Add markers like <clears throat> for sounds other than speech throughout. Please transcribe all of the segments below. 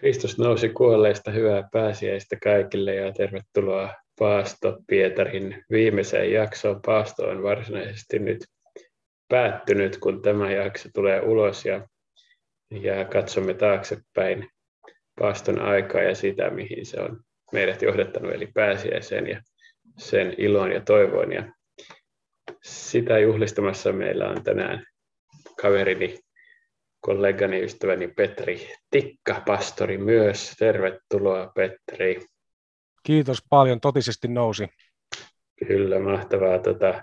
Kristus nousi kuolleista hyvää pääsiäistä kaikille ja tervetuloa Paasto Pietarin viimeiseen jaksoon. Paasto on varsinaisesti nyt päättynyt, kun tämä jakso tulee ulos ja, ja katsomme taaksepäin paaston aikaa ja sitä, mihin se on meidät johdattanut, eli pääsiäiseen ja sen iloon ja toivoon. Ja sitä juhlistamassa meillä on tänään kaverini kollegani, ystäväni Petri Tikka, pastori myös. Tervetuloa Petri. Kiitos paljon, totisesti nousi. Kyllä, mahtavaa, tota,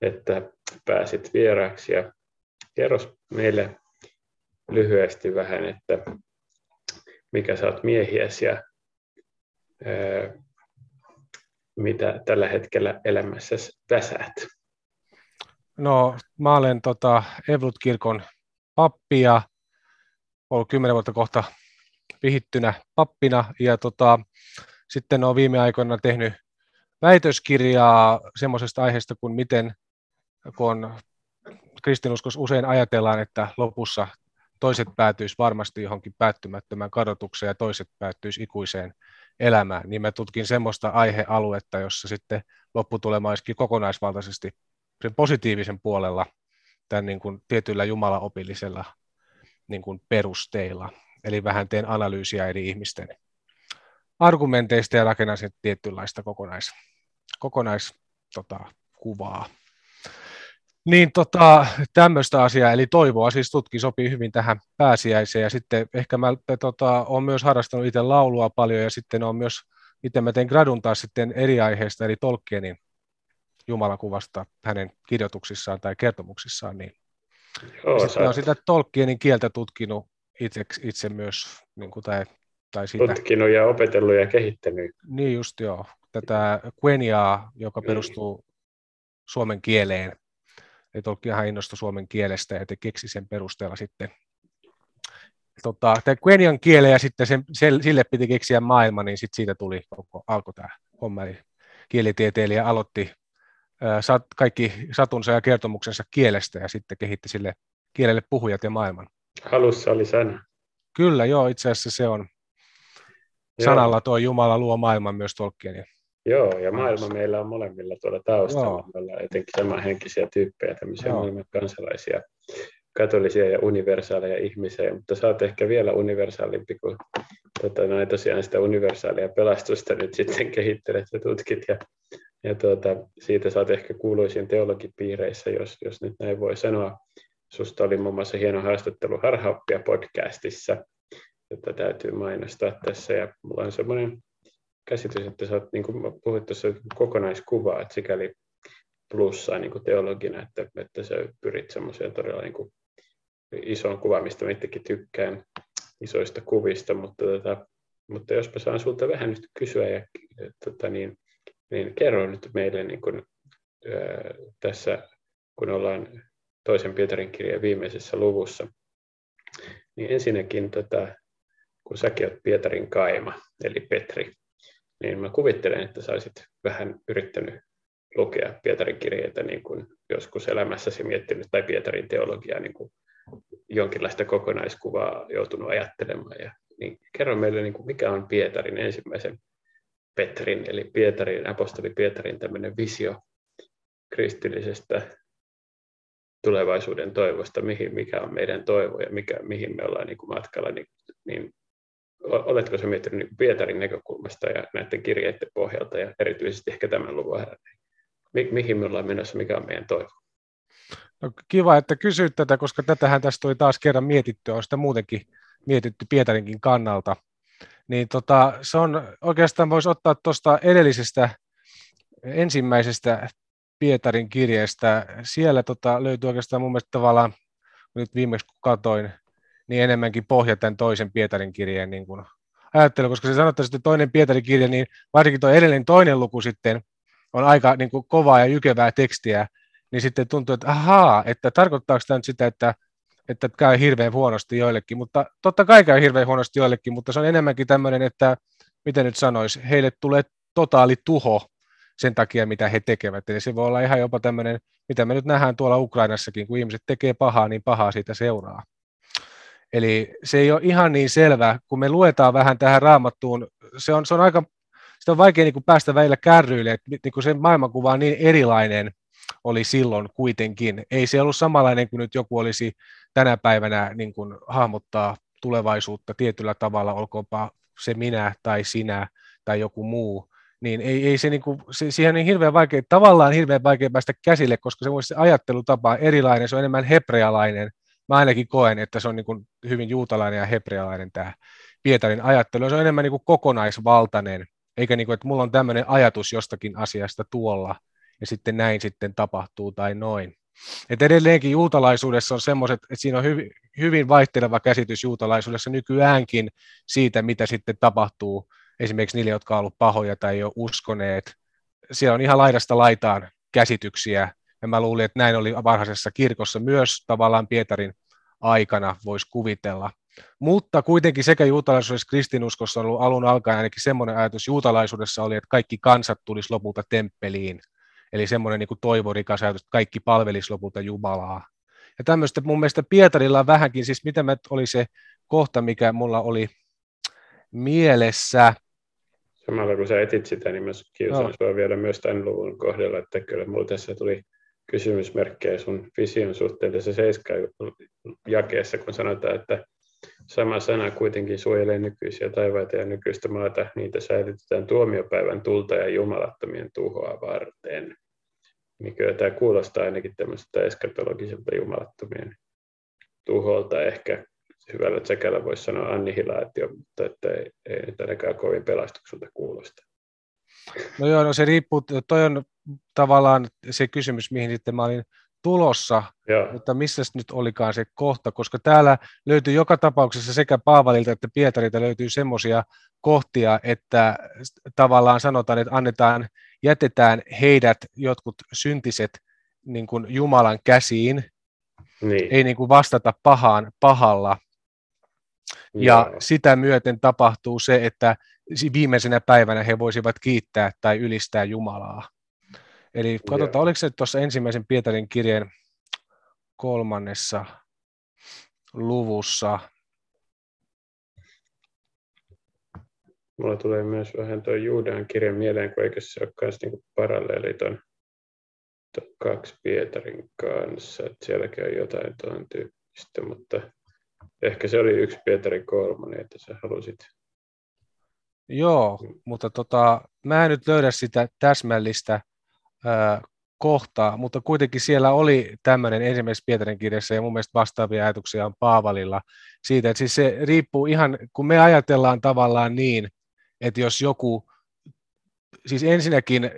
että pääsit vieraaksi ja kerro meille lyhyesti vähän, että mikä sä oot miehiäsi ja ää, mitä tällä hetkellä elämässä väsäät. No, mä olen tota, Evlut-kirkon pappi ja ollut kymmenen vuotta kohta vihittynä pappina. Ja tota, sitten olen viime aikoina tehnyt väitöskirjaa semmoisesta aiheesta kuin miten, kun kristinuskossa usein ajatellaan, että lopussa toiset päätyisi varmasti johonkin päättymättömään kadotukseen ja toiset päättyisi ikuiseen elämään, niin mä tutkin semmoista aihealuetta, jossa sitten lopputulema olisikin kokonaisvaltaisesti sen positiivisen puolella – tämän niin kuin tietyillä jumalaopillisella niin kuin perusteilla. Eli vähän teen analyysiä eri ihmisten argumenteista ja rakennan sen tietynlaista kokonais, kokonais tota, kuvaa. Niin tota, tämmöistä asiaa, eli toivoa siis tutki sopii hyvin tähän pääsiäiseen, ja sitten ehkä mä tota, olen myös harrastanut itse laulua paljon, ja sitten on myös, itse mä tein gradun taas sitten eri aiheista, eli Tolkienin Jumalakuvasta hänen kirjoituksissaan tai kertomuksissaan, niin Joo, sitten on sitä Tolkienin kieltä tutkinut itse, itse myös, niin kuin, tai, tai sitä. Tutkinut ja opetellut ja kehittänyt. Niin just joo, tätä Queniaa, joka niin. perustuu suomen kieleen. Eli Tolkienhan innostui suomen kielestä ja te keksi sen perusteella sitten tota, tämä Quenian kielen ja sitten sen, sille piti keksiä maailma, niin sitten siitä tuli koko, alkoi tämä homma. Eli kielitieteilijä aloitti kaikki satunsa ja kertomuksensa kielestä ja sitten kehitti sille kielelle puhujat ja maailman. Halussa oli sana. Kyllä, joo, itse asiassa se on. Sanalla tuo Jumala luo maailman myös Tolkienin. Joo, ja maailma meillä on molemmilla tuolla taustalla. Joo. Me ollaan etenkin samanhenkisiä tyyppejä, tämmöisiä maailman kansalaisia, katolisia ja universaaleja ihmisiä, mutta sä oot ehkä vielä universaalimpi kuin tota, noin tosiaan sitä universaalia pelastusta nyt sitten kehittelet ja tutkit ja ja tuota, siitä saat ehkä kuuluisin teologipiireissä, jos, jos nyt näin voi sanoa. Susta oli muun muassa hieno haastattelu Harhaoppia podcastissa, jota täytyy mainostaa tässä. Ja mulla on semmoinen käsitys, että sä oot, niin kuin puhuit tuossa kokonaiskuvaa, että sikäli plussaa niin teologina, että, että sä pyrit semmoiseen todella niin kuin isoon kuvaan, mistä mä itsekin tykkään isoista kuvista, mutta, tota, mutta jospa saan sulta vähän nyt kysyä ja tota, niin, niin kerro nyt meille niin kuin, ää, tässä, kun ollaan toisen Pietarin kirjan viimeisessä luvussa, niin ensinnäkin, tota, kun säkin olet Pietarin kaima, eli Petri, niin mä kuvittelen, että sä olisit vähän yrittänyt lukea Pietarin kirjeitä niin kuin joskus elämässäsi miettinyt, tai Pietarin teologiaa niin kuin jonkinlaista kokonaiskuvaa joutunut ajattelemaan. Ja, niin kerro meille, niin kuin mikä on Pietarin ensimmäisen Petrin, eli Pietarin, apostoli Pietarin tämmöinen visio kristillisestä tulevaisuuden toivosta, mihin, mikä on meidän toivo ja mikä, mihin me ollaan niin kuin matkalla, niin, niin oletko se miettinyt niin Pietarin näkökulmasta ja näiden kirjeiden pohjalta ja erityisesti ehkä tämän luvun Mi, mihin me ollaan menossa, mikä on meidän toivo? No, kiva, että kysyit tätä, koska tätähän tästä tuli taas kerran mietitty, on sitä muutenkin mietitty Pietarinkin kannalta – niin tota, se on oikeastaan voisi ottaa tuosta edellisestä ensimmäisestä Pietarin kirjeestä. Siellä tota, löytyy oikeastaan mun mielestä tavallaan, nyt viimeksi kun katoin, niin enemmänkin pohja tämän toisen Pietarin kirjeen niin kuin ajattelu, koska se sanottaa sitten toinen Pietarin kirja, niin varsinkin tuo edellinen toinen luku sitten on aika niin kuin kovaa ja jykevää tekstiä, niin sitten tuntuu, että ahaa, että tarkoittaako tämä nyt sitä, että että käy hirveän huonosti joillekin, mutta totta kai käy hirveän huonosti joillekin, mutta se on enemmänkin tämmöinen, että miten nyt sanoisi, heille tulee totaali tuho sen takia, mitä he tekevät. Eli se voi olla ihan jopa tämmöinen, mitä me nyt nähdään tuolla Ukrainassakin, kun ihmiset tekee pahaa, niin pahaa siitä seuraa. Eli se ei ole ihan niin selvä, kun me luetaan vähän tähän raamattuun, se on, se on aika, sitä on vaikea niin kuin päästä välillä kärryille, että niin kuin se maailmankuva on niin erilainen oli silloin kuitenkin. Ei se ollut samanlainen kuin nyt joku olisi tänä päivänä niin kuin hahmottaa tulevaisuutta tietyllä tavalla, olkoonpa se minä tai sinä tai joku muu, niin ei, ei se, niin kuin, se, siihen on hirveän vaikea, tavallaan hirveän vaikea päästä käsille, koska se, se ajattelutapa on erilainen, se on enemmän hebrealainen. Mä ainakin koen, että se on niin kuin hyvin juutalainen ja hebrealainen tämä Pietarin ajattelu. Se on enemmän niin kuin kokonaisvaltainen, eikä niin kuin, että mulla on tämmöinen ajatus jostakin asiasta tuolla, ja sitten näin sitten tapahtuu tai noin. Et edelleenkin juutalaisuudessa on semmoiset, että siinä on hyvin, hyvin vaihteleva käsitys juutalaisuudessa nykyäänkin siitä, mitä sitten tapahtuu esimerkiksi niille, jotka ovat pahoja tai ei ole uskoneet. Siellä on ihan laidasta laitaan käsityksiä, ja mä luulin, että näin oli varhaisessa kirkossa myös tavallaan Pietarin aikana voisi kuvitella. Mutta kuitenkin sekä juutalaisuudessa että kristinuskossa on ollut alun alkaen ainakin semmoinen ajatus juutalaisuudessa oli, että kaikki kansat tulisi lopulta temppeliin. Eli semmoinen niin toivorikas ajatus, että kaikki palvelisi lopulta Jumalaa. Ja tämmöistä mun mielestä Pietarilla on vähänkin, siis mitä mä oli se kohta, mikä mulla oli mielessä. Samalla kun sä etit sitä, niin mä kiusaan no. sua vielä myös tämän luvun kohdalla, että kyllä mulla tässä tuli kysymysmerkkejä sun vision suhteen tässä seiska jakeessa, kun sanotaan, että sama sana kuitenkin suojelee nykyisiä taivaita ja nykyistä maata, niitä säilytetään tuomiopäivän tulta ja jumalattomien tuhoa varten. Niin kyllä tämä kuulostaa ainakin tämmöiseltä eskatologiselta jumalattomien tuholta. Ehkä hyvällä tsekällä voisi sanoa annihilaatio, mutta että ei, ei ainakaan kovin pelastukselta kuulosta. No joo, no se riippuu, toi on tavallaan se kysymys, mihin sitten mä olin tulossa, Joo. mutta missä nyt olikaan se kohta, koska täällä löytyy joka tapauksessa sekä Paavalilta että Pietarilta löytyy semmoisia kohtia, että tavallaan sanotaan, että annetaan, jätetään heidät jotkut syntiset niin kuin Jumalan käsiin, niin. ei niin kuin vastata pahaan pahalla. Ja Joo. sitä myöten tapahtuu se, että viimeisenä päivänä he voisivat kiittää tai ylistää Jumalaa. Eli katsotaan, Joo. oliko se tuossa ensimmäisen Pietarin kirjeen kolmannessa luvussa. Mulla tulee myös vähän tuo Juudan kirjan mieleen, kun eikö se ole myös niinku paralleeli tuon kaksi Pietarin kanssa, että sielläkin on jotain tuon tyyppistä, mutta ehkä se oli yksi Pietarin kolmonen, että sä halusit. Joo, mutta tota, mä en nyt löydä sitä täsmällistä kohtaa, mutta kuitenkin siellä oli tämmöinen ensimmäisessä Pietarin kirjassa ja mun mielestä vastaavia ajatuksia on Paavalilla siitä, että siis se riippuu ihan, kun me ajatellaan tavallaan niin, että jos joku, siis ensinnäkin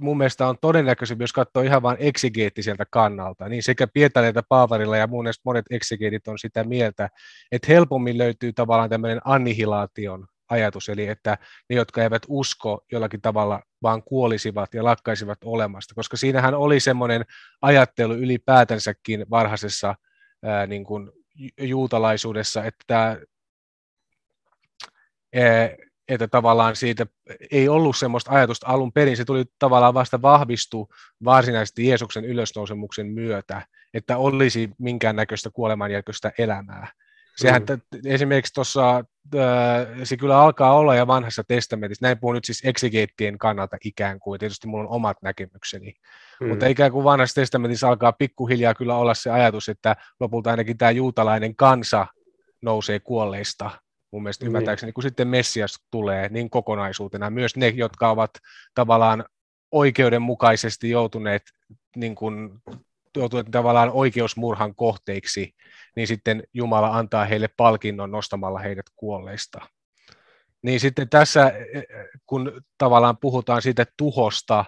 mun mielestä on todennäköisempi, jos katsoo ihan vain eksegeettiseltä kannalta, niin sekä Pietarilta Paavarilla ja mun mielestä monet eksegeetit on sitä mieltä, että helpommin löytyy tavallaan tämmöinen annihilaation ajatus, eli että ne, jotka eivät usko jollakin tavalla, vaan kuolisivat ja lakkaisivat olemasta, koska siinähän oli semmoinen ajattelu ylipäätänsäkin varhaisessa ää, niin kuin juutalaisuudessa, että tämä, että tavallaan siitä ei ollut semmoista ajatusta alun perin, se tuli tavallaan vasta vahvistu varsinaisesti Jeesuksen ylösnousemuksen myötä, että olisi minkäännäköistä kuolemanjälköistä elämää. Sehän mm. esimerkiksi tuossa, se kyllä alkaa olla ja vanhassa testamentissa, näin puhun nyt siis exegeettien kannalta ikään kuin, tietysti mulla on omat näkemykseni, mm. mutta ikään kuin vanhassa testamentissa alkaa pikkuhiljaa kyllä olla se ajatus, että lopulta ainakin tämä juutalainen kansa nousee kuolleista, mun mielestä mm. ymmärtääkseni, kun sitten Messias tulee niin kokonaisuutena, myös ne, jotka ovat tavallaan oikeudenmukaisesti joutuneet niin kuin, joutuneet tavallaan oikeusmurhan kohteiksi, niin sitten Jumala antaa heille palkinnon nostamalla heidät kuolleista. Niin sitten tässä, kun tavallaan puhutaan siitä tuhosta,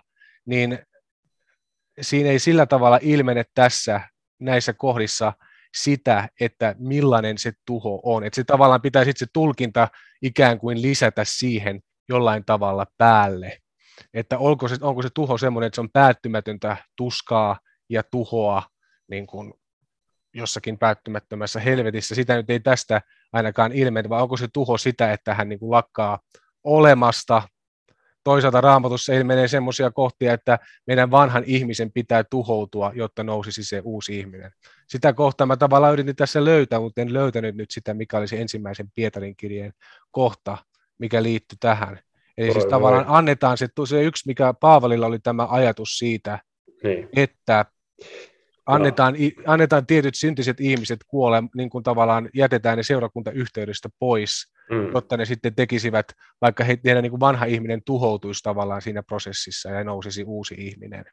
niin siinä ei sillä tavalla ilmene tässä näissä kohdissa sitä, että millainen se tuho on. Että se tavallaan pitää sitten se tulkinta ikään kuin lisätä siihen jollain tavalla päälle. Että onko se, onko se tuho semmoinen, että se on päättymätöntä tuskaa ja tuhoa niin kuin jossakin päättymättömässä helvetissä. Sitä nyt ei tästä ainakaan ilmene, vaan onko se tuho sitä, että hän niin kuin lakkaa olemasta, toisaalta raamatussa ei menee semmoisia kohtia, että meidän vanhan ihmisen pitää tuhoutua, jotta nousisi se uusi ihminen. Sitä kohtaa mä tavallaan yritin tässä löytää, mutta en löytänyt nyt sitä, mikä oli se ensimmäisen Pietarin kirjeen kohta, mikä liittyy tähän. Eli siis tavallaan annetaan se, se yksi, mikä Paavalilla oli tämä ajatus siitä, niin. että annetaan, no. annetaan tietyt syntiset ihmiset kuolee, niin kuin tavallaan jätetään ne seurakuntayhteydestä pois, mm. jotta ne sitten tekisivät, vaikka heidän niin kuin vanha ihminen tuhoutuisi tavallaan siinä prosessissa ja nousisi uusi ihminen.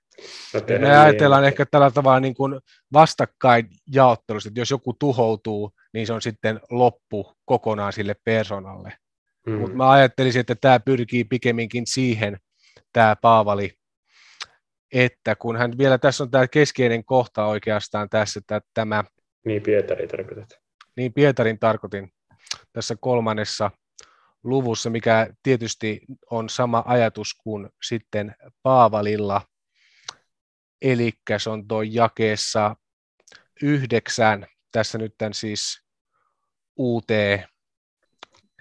No, me niin. ajatellaan ehkä tällä tavalla niin kuin vastakkain jaottelusta, että jos joku tuhoutuu, niin se on sitten loppu kokonaan sille persoonalle. Mm. Mutta mä ajattelisin, että tämä pyrkii pikemminkin siihen, tämä Paavali, että kun hän vielä tässä on tämä keskeinen kohta oikeastaan tässä, että tämä... Niin Pietarin tarkoitat. Niin Pietarin tarkoitin tässä kolmannessa luvussa, mikä tietysti on sama ajatus kuin sitten Paavalilla, eli se on tuo jakeessa yhdeksän, tässä nyt tämän siis UT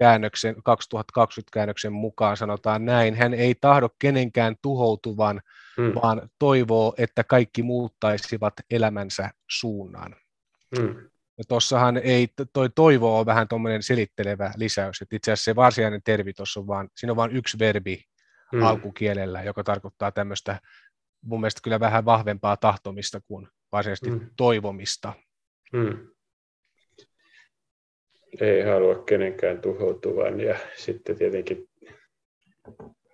käännöksen, 2020 käännöksen mukaan sanotaan näin, hän ei tahdo kenenkään tuhoutuvan, mm. vaan toivoo, että kaikki muuttaisivat elämänsä suunnan. Mm. Ja tuossahan ei, toi toivo on vähän tuommoinen selittelevä lisäys, että itse asiassa se varsinainen tervi tuossa on vaan, siinä on vain yksi verbi mm. alkukielellä, joka tarkoittaa tämmöistä mun mielestä kyllä vähän vahvempaa tahtomista kuin varsinaisesti mm. toivomista. Mm ei halua kenenkään tuhoutuvan ja sitten tietenkin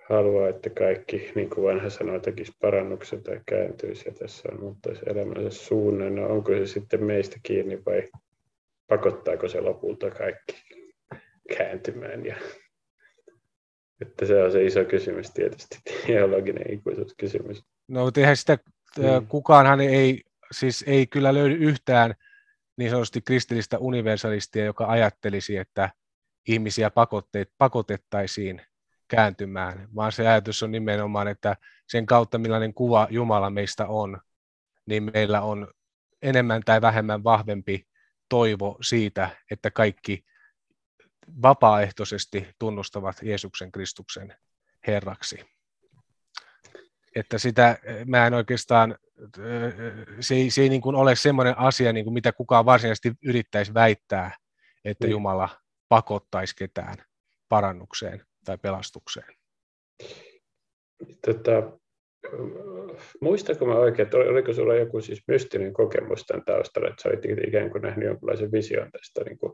haluaa, että kaikki, niin kuin vanha sanoo, tekisi parannuksen tai kääntyisi ja tässä on muuttaisi elämänsä suunnan. No onko se sitten meistä kiinni vai pakottaako se lopulta kaikki kääntymään? Ja, että se on se iso kysymys tietysti, teologinen ikuisuuskysymys. No mutta eihän sitä, mm. kukaanhan ei, siis ei kyllä löydy yhtään niin sanotusti kristillistä universalistia, joka ajattelisi, että ihmisiä pakotettaisiin kääntymään, vaan se ajatus on nimenomaan, että sen kautta millainen kuva Jumala meistä on, niin meillä on enemmän tai vähemmän vahvempi toivo siitä, että kaikki vapaaehtoisesti tunnustavat Jeesuksen Kristuksen Herraksi. Että sitä mä en oikeastaan se ei, se ei niin kuin ole semmoinen asia, niin kuin mitä kukaan varsinaisesti yrittäisi väittää, että niin. Jumala pakottaisi ketään parannukseen tai pelastukseen. Tota, muistako mä oikein, että oliko sulla joku siis mystinen kokemus tämän taustalla, että sä olit ikään kuin nähnyt jonkinlaisen vision tästä niin kuin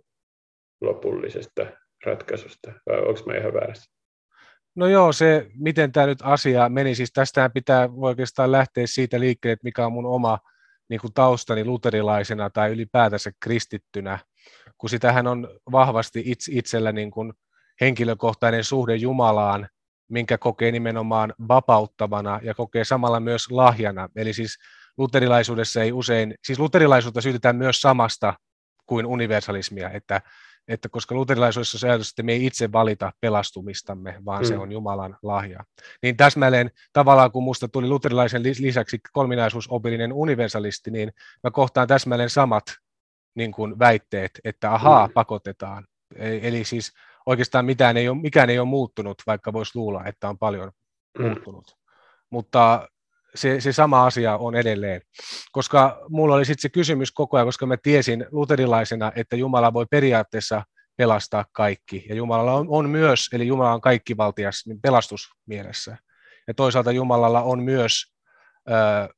lopullisesta ratkaisusta, vai onko mä ihan väärässä? No joo, se, miten tämä nyt asia meni, siis tästähän pitää oikeastaan lähteä siitä liikkeelle, että mikä on mun oma niin kuin taustani luterilaisena tai ylipäätänsä kristittynä, kun sitähän on vahvasti itse, itsellä niin kuin henkilökohtainen suhde Jumalaan, minkä kokee nimenomaan vapauttavana ja kokee samalla myös lahjana. Eli siis luterilaisuudessa ei usein, siis luterilaisuutta syytetään myös samasta kuin universalismia, että että koska luterilaisuudessa se ajatus, että me ei itse valita pelastumistamme, vaan mm. se on Jumalan lahja. Niin täsmälleen tavallaan, kun musta tuli luterilaisen lisäksi kolminaisuusopillinen universalisti, niin mä kohtaan täsmälleen samat niin kuin väitteet, että ahaa, mm. pakotetaan. E-, eli siis oikeastaan mitään ei ole, mikään ei ole muuttunut, vaikka voisi luulla, että on paljon mm. muuttunut. Mutta se, se sama asia on edelleen. Koska mulla oli sitten se kysymys koko ajan, koska mä tiesin luterilaisena, että Jumala voi periaatteessa pelastaa kaikki. Ja Jumalalla on, on myös, eli Jumala on kaikkivaltias niin pelastusmielessä. Ja toisaalta Jumalalla on myös ö,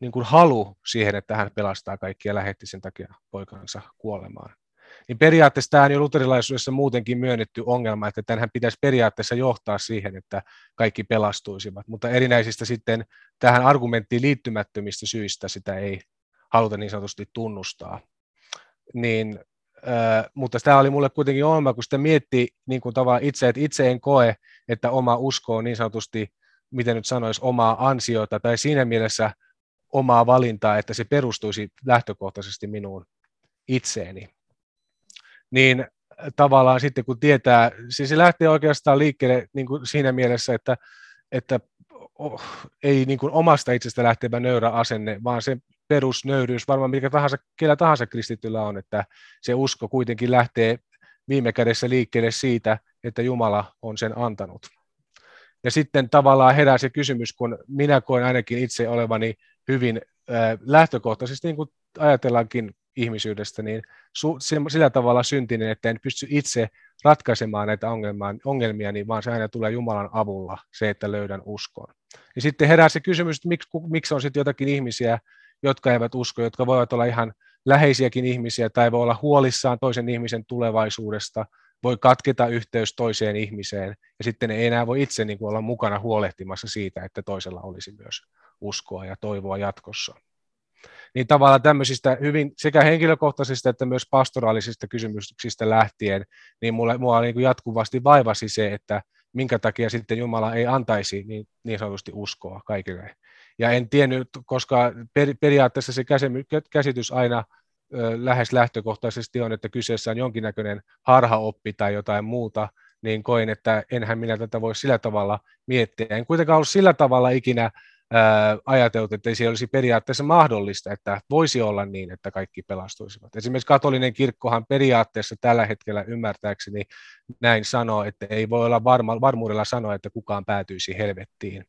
niin kuin halu siihen, että hän pelastaa kaikki ja lähetti sen takia poikansa kuolemaan niin periaatteessa tämä on jo luterilaisuudessa muutenkin myönnetty ongelma, että tämähän pitäisi periaatteessa johtaa siihen, että kaikki pelastuisivat, mutta erinäisistä sitten tähän argumenttiin liittymättömistä syistä sitä ei haluta niin sanotusti tunnustaa. Niin, äh, mutta tämä oli mulle kuitenkin ongelma, kun sitä mietti niin kuin tavallaan itse, että itse en koe, että oma usko on niin sanotusti, miten nyt sanoisi, omaa ansiota tai siinä mielessä omaa valintaa, että se perustuisi lähtökohtaisesti minuun itseeni niin tavallaan sitten kun tietää, siis se lähtee oikeastaan liikkeelle niin kuin siinä mielessä, että, että oh, ei niin kuin omasta itsestä lähtevä nöyrä asenne, vaan se perusnöyryys varmaan mikä tahansa, kellä tahansa kristityllä on, että se usko kuitenkin lähtee viime kädessä liikkeelle siitä, että Jumala on sen antanut. Ja sitten tavallaan herää se kysymys, kun minä koen ainakin itse olevani hyvin äh, lähtökohtaisesti, niin kuin ajatellaankin ihmisyydestä, niin su, sillä tavalla syntinen, että en pysty itse ratkaisemaan näitä ongelmia, ongelmia, niin vaan se aina tulee Jumalan avulla, se, että löydän uskon. Ja sitten herää se kysymys, että miksi, miksi on sitten jotakin ihmisiä, jotka eivät usko, jotka voivat olla ihan läheisiäkin ihmisiä tai voi olla huolissaan toisen ihmisen tulevaisuudesta, voi katketa yhteys toiseen ihmiseen ja sitten ei enää voi itse niin kuin olla mukana huolehtimassa siitä, että toisella olisi myös uskoa ja toivoa jatkossa. Niin tavallaan tämmöisistä hyvin sekä henkilökohtaisista että myös pastoraalisista kysymyksistä lähtien, niin mulle, mua niin kuin jatkuvasti vaivasi se, että minkä takia sitten Jumala ei antaisi niin, niin sanotusti uskoa kaikille. Ja en tiennyt, koska per, periaatteessa se käsitys aina ö, lähes lähtökohtaisesti on, että kyseessä on jonkinnäköinen harhaoppi tai jotain muuta, niin koin, että enhän minä tätä voi sillä tavalla miettiä. En kuitenkaan ollut sillä tavalla ikinä ajateltu, että se olisi periaatteessa mahdollista, että voisi olla niin, että kaikki pelastuisivat. Esimerkiksi katolinen kirkkohan periaatteessa tällä hetkellä ymmärtääkseni näin sanoo, että ei voi olla varma, varmuudella sanoa, että kukaan päätyisi helvettiin.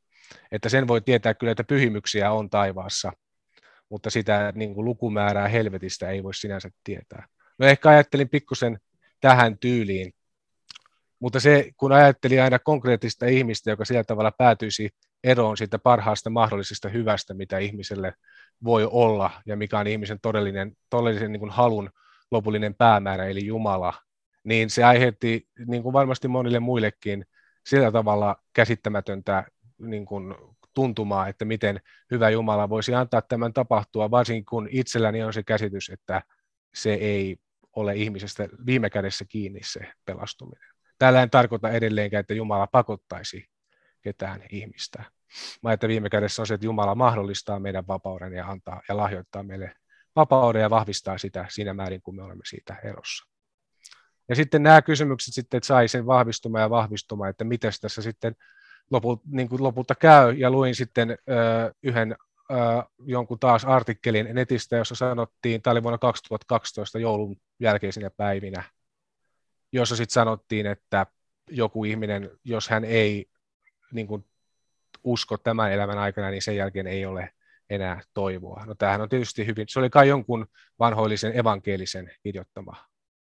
Että sen voi tietää kyllä, että pyhimyksiä on taivaassa, mutta sitä niin kuin lukumäärää helvetistä ei voi sinänsä tietää. No ehkä ajattelin pikkusen tähän tyyliin, mutta se, kun ajattelin aina konkreettista ihmistä, joka sillä tavalla päätyisi eroon siitä parhaasta mahdollisesta hyvästä, mitä ihmiselle voi olla ja mikä on ihmisen todellinen, todellisen niin kuin halun lopullinen päämäärä, eli Jumala, niin se aiheutti niin kuin varmasti monille muillekin sillä tavalla käsittämätöntä niin kuin tuntumaa, että miten hyvä Jumala voisi antaa tämän tapahtua, varsinkin kun itselläni on se käsitys, että se ei ole ihmisestä viime kädessä kiinni se pelastuminen. Tällä en tarkoita edelleenkään, että Jumala pakottaisi ketään ihmistä. Mä että viime kädessä on se, että Jumala mahdollistaa meidän vapauden ja antaa ja lahjoittaa meille vapauden ja vahvistaa sitä siinä määrin, kun me olemme siitä erossa. Ja sitten nämä kysymykset sitten, että sai sen vahvistumaan ja vahvistumaan, että miten tässä sitten loput, niin kuin lopulta käy. Ja luin sitten ö, yhden ö, jonkun taas artikkelin netistä, jossa sanottiin, tämä oli vuonna 2012 joulun jälkeisinä päivinä, jossa sitten sanottiin, että joku ihminen, jos hän ei niin kuin usko tämän elämän aikana, niin sen jälkeen ei ole enää toivoa. No tämähän on tietysti hyvin, se oli kai jonkun vanhoillisen evankelisen kirjoittama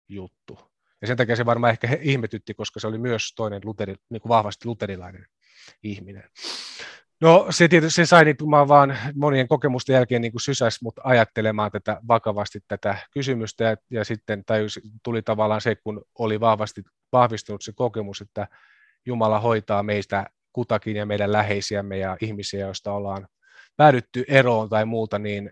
juttu. Ja sen takia se varmaan ehkä ihmetytti, koska se oli myös toinen luteri, niin kuin vahvasti luterilainen ihminen. No se tietysti se sai niin vaan monien kokemusten jälkeen niin sysäs mut ajattelemaan tätä vakavasti tätä kysymystä ja, ja sitten tajus, tuli tavallaan se, kun oli vahvasti vahvistunut se kokemus, että Jumala hoitaa meistä kutakin ja meidän läheisiämme ja ihmisiä, joista ollaan päädytty eroon tai muuta, niin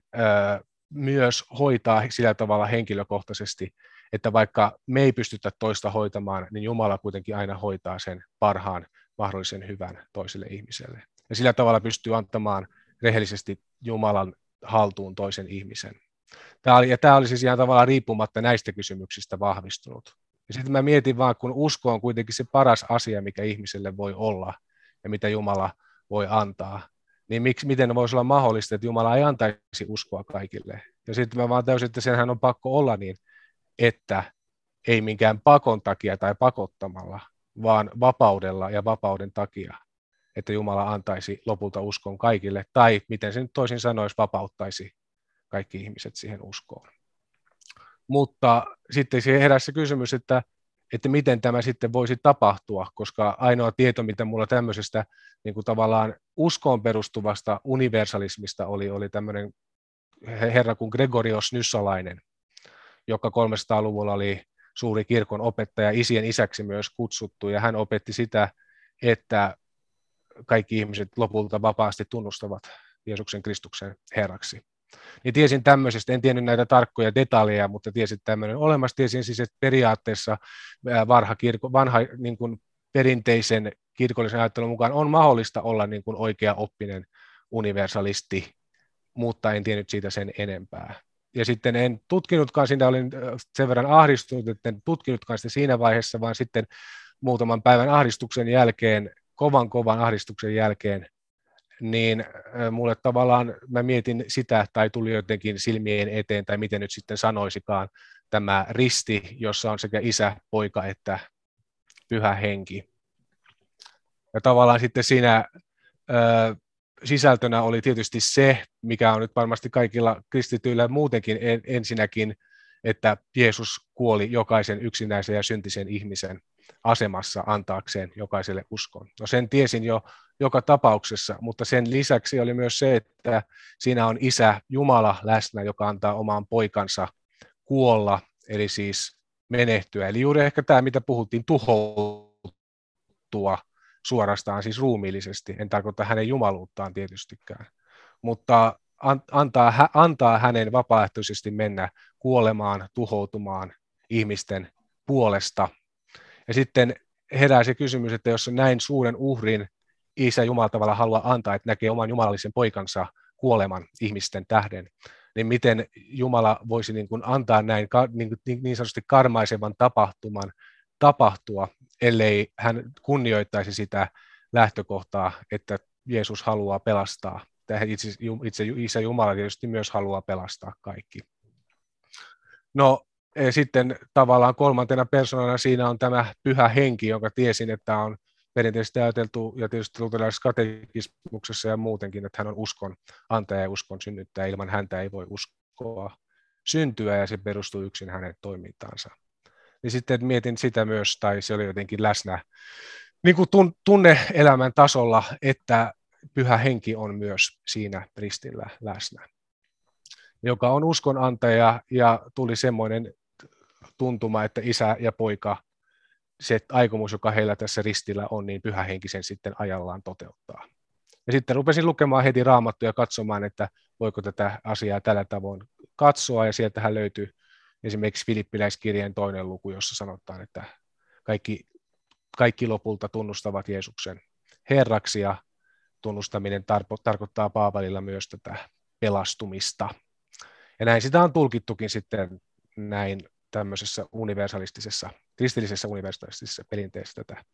myös hoitaa sillä tavalla henkilökohtaisesti, että vaikka me ei pystytä toista hoitamaan, niin Jumala kuitenkin aina hoitaa sen parhaan mahdollisen hyvän toiselle ihmiselle. Ja sillä tavalla pystyy antamaan rehellisesti Jumalan haltuun toisen ihmisen. Tämä oli, ja tämä oli siis ihan tavallaan riippumatta näistä kysymyksistä vahvistunut. Ja sitten mä mietin vaan, kun usko on kuitenkin se paras asia, mikä ihmiselle voi olla, ja mitä Jumala voi antaa, niin miksi, miten voisi olla mahdollista, että Jumala ei antaisi uskoa kaikille. Ja sitten mä vaan täysin, että senhän on pakko olla niin, että ei minkään pakon takia tai pakottamalla, vaan vapaudella ja vapauden takia, että Jumala antaisi lopulta uskon kaikille, tai miten se nyt toisin sanoisi, vapauttaisi kaikki ihmiset siihen uskoon. Mutta sitten siihen heräsi kysymys, että että miten tämä sitten voisi tapahtua, koska ainoa tieto, mitä mulla tämmöisestä niin kuin tavallaan uskoon perustuvasta universalismista oli, oli tämmöinen herra kuin Gregorios Nyssalainen, joka 300-luvulla oli suuri kirkon opettaja, isien isäksi myös kutsuttu, ja hän opetti sitä, että kaikki ihmiset lopulta vapaasti tunnustavat Jeesuksen Kristuksen herraksi niin tiesin tämmöisestä, en tiennyt näitä tarkkoja detaljeja, mutta tiesin tämmöinen olemassa. Tiesin siis, että periaatteessa varha kirko, vanha niin kuin perinteisen kirkollisen ajattelun mukaan on mahdollista olla niin kuin oikea oppinen universalisti, mutta en tiennyt siitä sen enempää. Ja sitten en tutkinutkaan, siinä olin sen verran ahdistunut, että en tutkinutkaan sitä siinä vaiheessa, vaan sitten muutaman päivän ahdistuksen jälkeen, kovan kovan ahdistuksen jälkeen, niin mulle tavallaan, mä mietin sitä, tai tuli jotenkin silmien eteen, tai miten nyt sitten sanoisikaan, tämä risti, jossa on sekä isä, poika että pyhä henki. Ja tavallaan sitten siinä ö, sisältönä oli tietysti se, mikä on nyt varmasti kaikilla kristityillä muutenkin ensinnäkin, että Jeesus kuoli jokaisen yksinäisen ja syntisen ihmisen asemassa antaakseen jokaiselle uskon. No sen tiesin jo joka tapauksessa, mutta sen lisäksi oli myös se, että siinä on isä Jumala läsnä, joka antaa omaan poikansa kuolla, eli siis menehtyä. Eli juuri ehkä tämä, mitä puhuttiin, tuhoutua suorastaan siis ruumiillisesti. En tarkoita hänen jumaluuttaan tietystikään, mutta antaa, antaa hänen vapaaehtoisesti mennä kuolemaan, tuhoutumaan ihmisten puolesta. Ja sitten herää se kysymys, että jos näin suuren uhrin Isä Jumala tavalla haluaa antaa, että näkee oman jumalallisen poikansa kuoleman ihmisten tähden, niin miten Jumala voisi niin kuin antaa näin niin, niin, niin sanotusti karmaisevan tapahtuman tapahtua, ellei hän kunnioittaisi sitä lähtökohtaa, että Jeesus haluaa pelastaa. Tähän itse, itse Isä Jumala tietysti myös haluaa pelastaa kaikki. No sitten tavallaan kolmantena persoonana siinä on tämä pyhä henki, jonka tiesin, että on perinteisesti ajateltu, ja tietysti luterilaisessa katekismuksessa ja muutenkin, että hän on uskon antaja ja uskon synnyttäjä. Ilman häntä ei voi uskoa syntyä, ja se perustuu yksin hänen toimintaansa. Niin sitten mietin sitä myös, tai se oli jotenkin läsnä niin kuin tunne-elämän tasolla, että pyhä henki on myös siinä ristillä läsnä, joka on uskon antaja, ja tuli semmoinen tuntuma, että isä ja poika se aikomus, joka heillä tässä ristillä on, niin pyhä henki sen sitten ajallaan toteuttaa. Ja sitten rupesin lukemaan heti raamattuja ja katsomaan, että voiko tätä asiaa tällä tavoin katsoa, ja sieltähän löytyy esimerkiksi Filippiläiskirjeen toinen luku, jossa sanotaan, että kaikki, kaikki lopulta tunnustavat Jeesuksen Herraksi, ja tunnustaminen tarpo, tarkoittaa Paavalilla myös tätä pelastumista. Ja näin sitä on tulkittukin sitten näin tämmöisessä universalistisessa, kristillisessä universalistisessa perinteessä tätä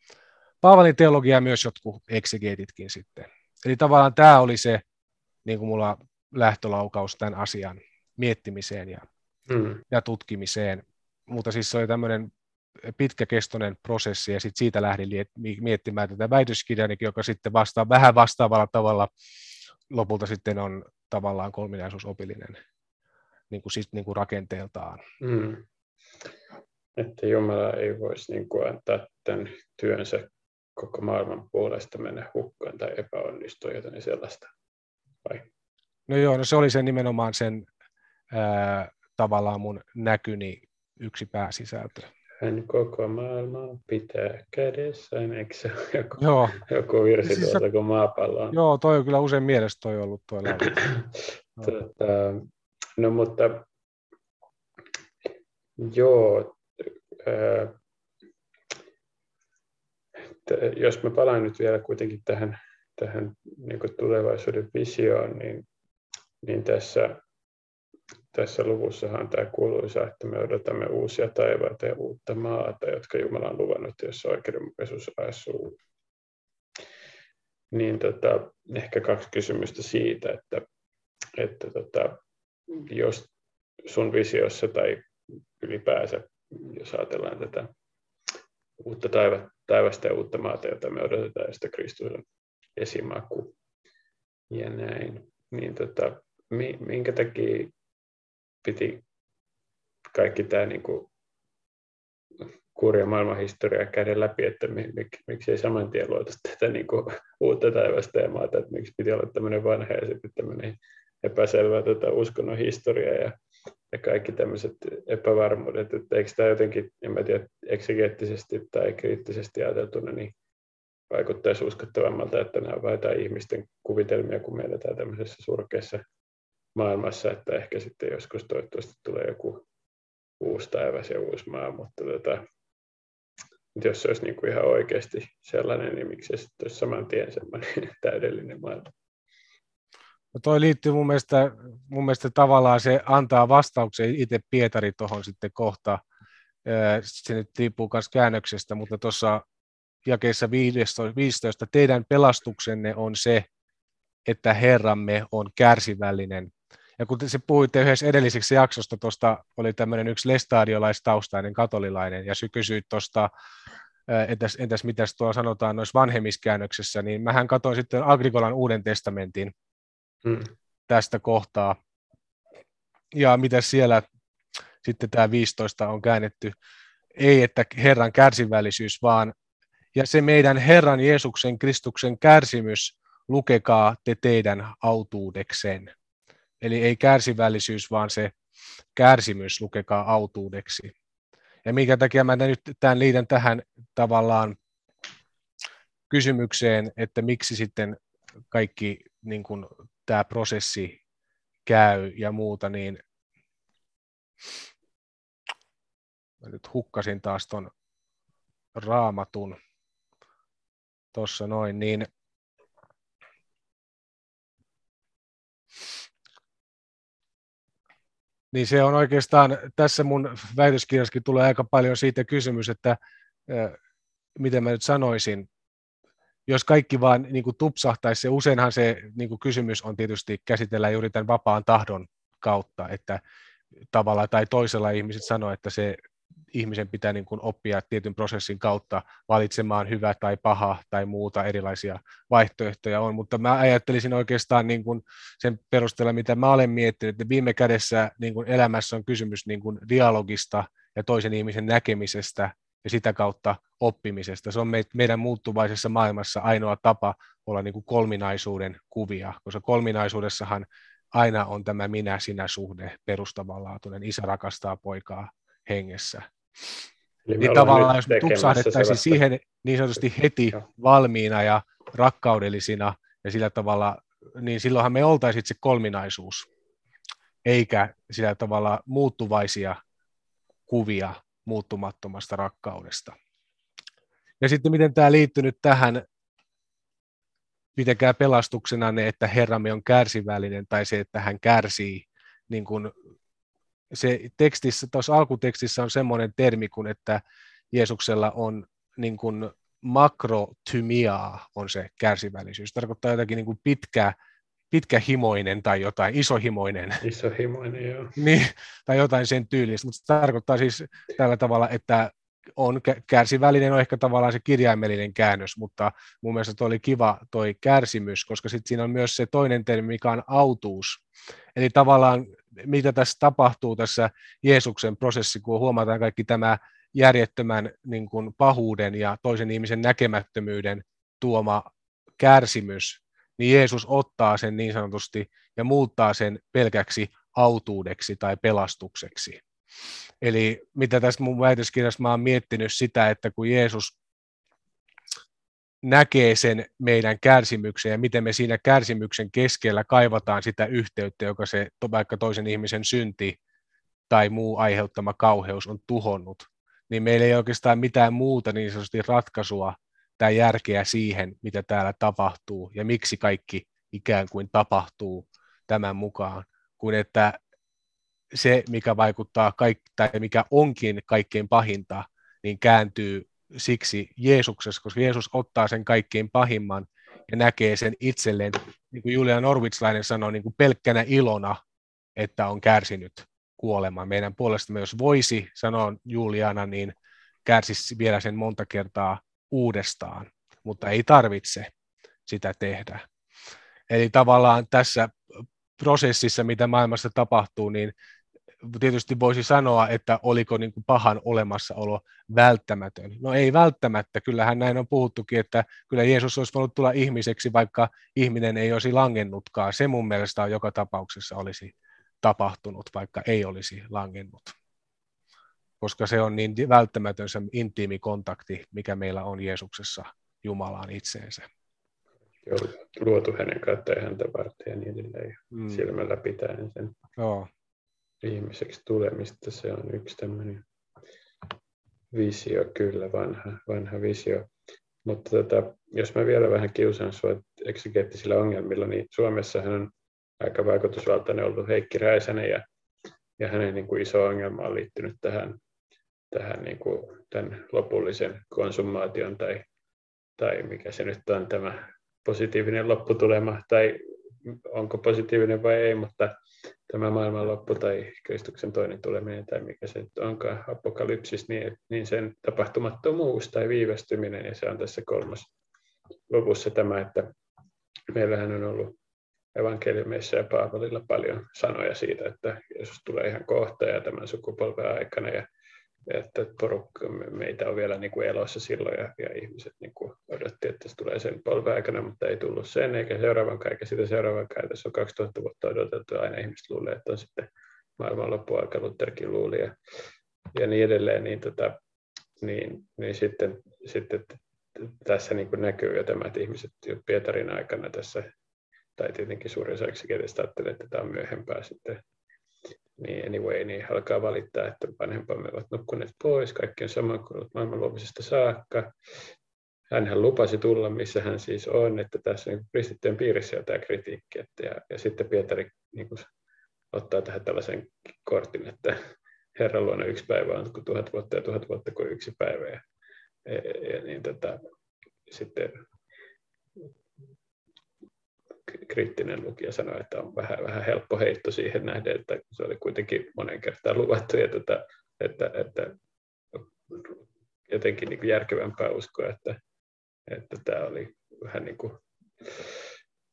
Paavalin teologiaa myös jotkut eksegeetitkin sitten. Eli tavallaan tämä oli se niin kuin mulla lähtölaukaus tämän asian miettimiseen ja, mm. ja tutkimiseen. Mutta siis se oli tämmöinen pitkäkestoinen prosessi ja sitten siitä lähdin miettimään tätä väitöskirjanikin, joka sitten vastaa vähän vastaavalla tavalla lopulta sitten on tavallaan kolminaisuusopillinen niin kuin, siis, niin kuin rakenteeltaan. Mm. Että Jumala ei voisi niin kuin antaa tämän työnsä koko maailman puolesta mennä hukkaan tai epäonnistua, joten sellaista. Vai? No joo, no se oli se nimenomaan sen ää, tavallaan mun näkyni yksi pääsisältö. Hän koko maailmaa pitää kädessään, eikö se ole joku, joo. joku virsi siis tuolta, kun maapallo on? Joo, toi on kyllä usein mielessä toi ollut tuo <clears throat> tota, No mutta joo, jos mä palaan nyt vielä kuitenkin tähän, tähän niin tulevaisuuden visioon, niin, niin tässä, tässä luvussahan tämä kuuluisa, että me odotamme uusia taivaita ja uutta maata, jotka Jumala on luvannut, jossa oikeudenmukaisuus asuu. Niin tota, ehkä kaksi kysymystä siitä, että, että tota, jos sun visiossa tai ylipäänsä, jos ajatellaan tätä uutta taiva, taivasta ja uutta maata, jota me odotetaan, ja sitä Kristuksen esimaku ja näin, niin tota, minkä takia piti kaikki tämä niin kuin, kurja maailmanhistoria käydä läpi, että mik, miksi ei saman tien luota tätä niin kuin, uutta taivasta ja maata, että miksi piti olla tämmöinen vanha ja sitten tämmöinen epäselvää tätä uskonnon historiaa ja, ja kaikki tämmöiset epävarmuudet, että eikö tämä jotenkin, en mä tiedä, eksegeettisesti tai kriittisesti ajateltuna, niin vaikuttaisi uskottavammalta, että nämä on vain jotain ihmisten kuvitelmia, kun me eletään tämmöisessä surkeassa maailmassa, että ehkä sitten joskus toivottavasti tulee joku uusi taivas ja uusi maa, mutta tota, jos se olisi niin kuin ihan oikeasti sellainen, niin miksi se sitten olisi saman tien semmoinen <laughs> täydellinen maailma. No toi liittyy mun mielestä, mun mielestä tavallaan se antaa vastauksen itse Pietari tuohon sitten kohta. Se nyt riippuu myös käännöksestä, mutta tuossa jakeessa 15, 15, teidän pelastuksenne on se, että Herramme on kärsivällinen. Ja kun se puhuitte yhdessä edelliseksi jaksosta, tuosta oli tämmöinen yksi lestadiolaistaustainen katolilainen, ja sy kysyit tuosta entäs, entäs mitäs tuolla sanotaan noissa vanhemmiskäännöksessä, niin mähän katsoin sitten Agricolan Uuden testamentin hmm. tästä kohtaa. Ja mitä siellä sitten tämä 15 on käännetty, ei että Herran kärsivällisyys, vaan ja se meidän Herran Jeesuksen Kristuksen kärsimys, lukekaa te teidän autuudeksen. Eli ei kärsivällisyys, vaan se kärsimys, lukekaa autuudeksi. Ja minkä takia mä nyt tämän liitän tähän tavallaan kysymykseen, että miksi sitten kaikki niin kuin, tämä prosessi käy ja muuta, niin mä nyt hukkasin taas ton raamatun tuossa noin, niin niin se on oikeastaan, tässä mun väitöskirjassakin tulee aika paljon siitä kysymys, että miten mä nyt sanoisin, jos kaikki vaan niin kuin tupsahtaisi, se useinhan se niin kuin kysymys on tietysti käsitellään juuri tämän vapaan tahdon kautta, että tavalla tai toisella ihmiset sanoo, että se ihmisen pitää niin kuin oppia tietyn prosessin kautta valitsemaan hyvä tai paha tai muuta erilaisia vaihtoehtoja on, mutta mä ajattelisin oikeastaan niin kuin sen perusteella, mitä mä olen miettinyt, että viime kädessä niin kuin elämässä on kysymys niin kuin dialogista ja toisen ihmisen näkemisestä ja sitä kautta oppimisesta. Se on meidän muuttuvaisessa maailmassa ainoa tapa olla niin kuin kolminaisuuden kuvia, koska kolminaisuudessahan aina on tämä minä-sinä-suhde perustavanlaatuinen. Isä rakastaa poikaa hengessä. Eli niin tavallaan, jos me tupsahdettaisiin siihen niin sanotusti heti valmiina ja rakkaudellisina ja sillä tavalla, niin silloinhan me oltaisiin se kolminaisuus, eikä sillä tavalla muuttuvaisia kuvia muuttumattomasta rakkaudesta. Ja sitten miten tämä liittyy nyt tähän mitenkään pelastuksena ne, että Herramme on kärsivällinen tai se, että hän kärsii niin kuin se tekstissä, tuossa alkutekstissä on semmoinen termi kuin, että Jeesuksella on niin kuin makrotymia on se kärsivällisyys. Tarkoittaa jotakin niin kuin pitkä, pitkähimoinen tai jotain, isohimoinen. Isohimoinen, joo. niin, tai jotain sen tyylistä, mutta se tarkoittaa siis tällä tavalla, että on kärsivällinen on ehkä tavallaan se kirjaimellinen käännös, mutta mun mielestä toi oli kiva toi kärsimys, koska sitten siinä on myös se toinen termi, mikä on autuus. Eli tavallaan mitä tässä tapahtuu tässä Jeesuksen prosessi, kun huomataan kaikki tämä järjettömän niin kuin pahuuden ja toisen ihmisen näkemättömyyden tuoma kärsimys, niin Jeesus ottaa sen niin sanotusti ja muuttaa sen pelkäksi autuudeksi tai pelastukseksi. Eli mitä tässä mun väitöskirjassa mä oon miettinyt sitä, että kun Jeesus näkee sen meidän kärsimyksen ja miten me siinä kärsimyksen keskellä kaivataan sitä yhteyttä, joka se vaikka toisen ihmisen synti tai muu aiheuttama kauheus on tuhonnut, niin meillä ei oikeastaan mitään muuta niin sanotusti ratkaisua tai järkeä siihen, mitä täällä tapahtuu ja miksi kaikki ikään kuin tapahtuu tämän mukaan, kuin että se, mikä vaikuttaa kaik- tai mikä onkin kaikkein pahinta, niin kääntyy siksi Jeesuksessa, koska Jeesus ottaa sen kaikkein pahimman ja näkee sen itselleen, niin kuin Julia Norwitslainen sanoi, niin kuin pelkkänä ilona, että on kärsinyt kuoleman. Meidän puolestamme, jos voisi, sanoa Juliana, niin kärsisi vielä sen monta kertaa uudestaan, mutta ei tarvitse sitä tehdä. Eli tavallaan tässä prosessissa, mitä maailmassa tapahtuu, niin tietysti voisi sanoa, että oliko niin kuin pahan olemassaolo välttämätön. No ei välttämättä, kyllähän näin on puhuttukin, että kyllä Jeesus olisi voinut tulla ihmiseksi, vaikka ihminen ei olisi langennutkaan. Se mun mielestä on joka tapauksessa olisi tapahtunut, vaikka ei olisi langennut. Koska se on niin välttämätön se intiimi kontakti, mikä meillä on Jeesuksessa Jumalaan itseensä. Luotu hänen kautta ja häntä varten ja niin edelleen. Mm. Silmällä pitäen sen. Joo ihmiseksi tulemista. Se on yksi tämmöinen visio, kyllä vanha, vanha visio. Mutta tota, jos mä vielä vähän kiusaan sinua eksegeettisillä ongelmilla, niin Suomessahan on aika vaikutusvaltainen ollut Heikki Räisänen ja, ja hänen niin kuin iso ongelma on liittynyt tähän, tähän niin kuin tämän lopullisen konsumaation tai, tai mikä se nyt on tämä positiivinen lopputulema tai onko positiivinen vai ei, mutta tämä maailmanloppu tai Kristuksen toinen tuleminen tai mikä se nyt onkaan, apokalypsis, niin, niin sen tapahtumattomuus tai viivästyminen, ja se on tässä kolmas luvussa tämä, että meillähän on ollut evankeliumissa ja Paavalilla paljon sanoja siitä, että Jeesus tulee ihan kohta ja tämän sukupolven aikana ja että porukka, meitä on vielä niin kuin elossa silloin ja, ja ihmiset niin kuin odotti, että se tulee sen polven aikana, mutta ei tullut sen eikä seuraavan eikä sitä seuraavan Tässä on 2000 vuotta odotettu ja aina ihmiset luulee, että on sitten maailmanloppuaika, Lutherkin luuli ja, ja niin edelleen, niin, tota, niin, niin sitten, sitten tässä niin kuin näkyy jo tämä, että ihmiset jo Pietarin aikana tässä, tai tietenkin suurin ajattelee, että tämä on myöhempää sitten niin anyway, niin alkaa valittaa, että vanhempamme ovat nukkuneet pois, kaikki on sama kuin maailman luomisesta saakka. Hänhän lupasi tulla, missä hän siis on, että tässä niin kristittyjen piirissä on tämä kritiikki. Että, ja, ja sitten Pietari niin kuin, ottaa tähän tällaisen kortin, että Herran luona yksi päivä on kuin tuhat vuotta ja tuhat vuotta kuin yksi päivä. Ja, ja, ja niin tota, sitten kriittinen lukija sanoi, että on vähän, vähän helppo heitto siihen nähden, että se oli kuitenkin monen kertaan luvattu, ja että, että, että jotenkin niin kuin järkevämpää uskoa, että, että tämä oli vähän niin kuin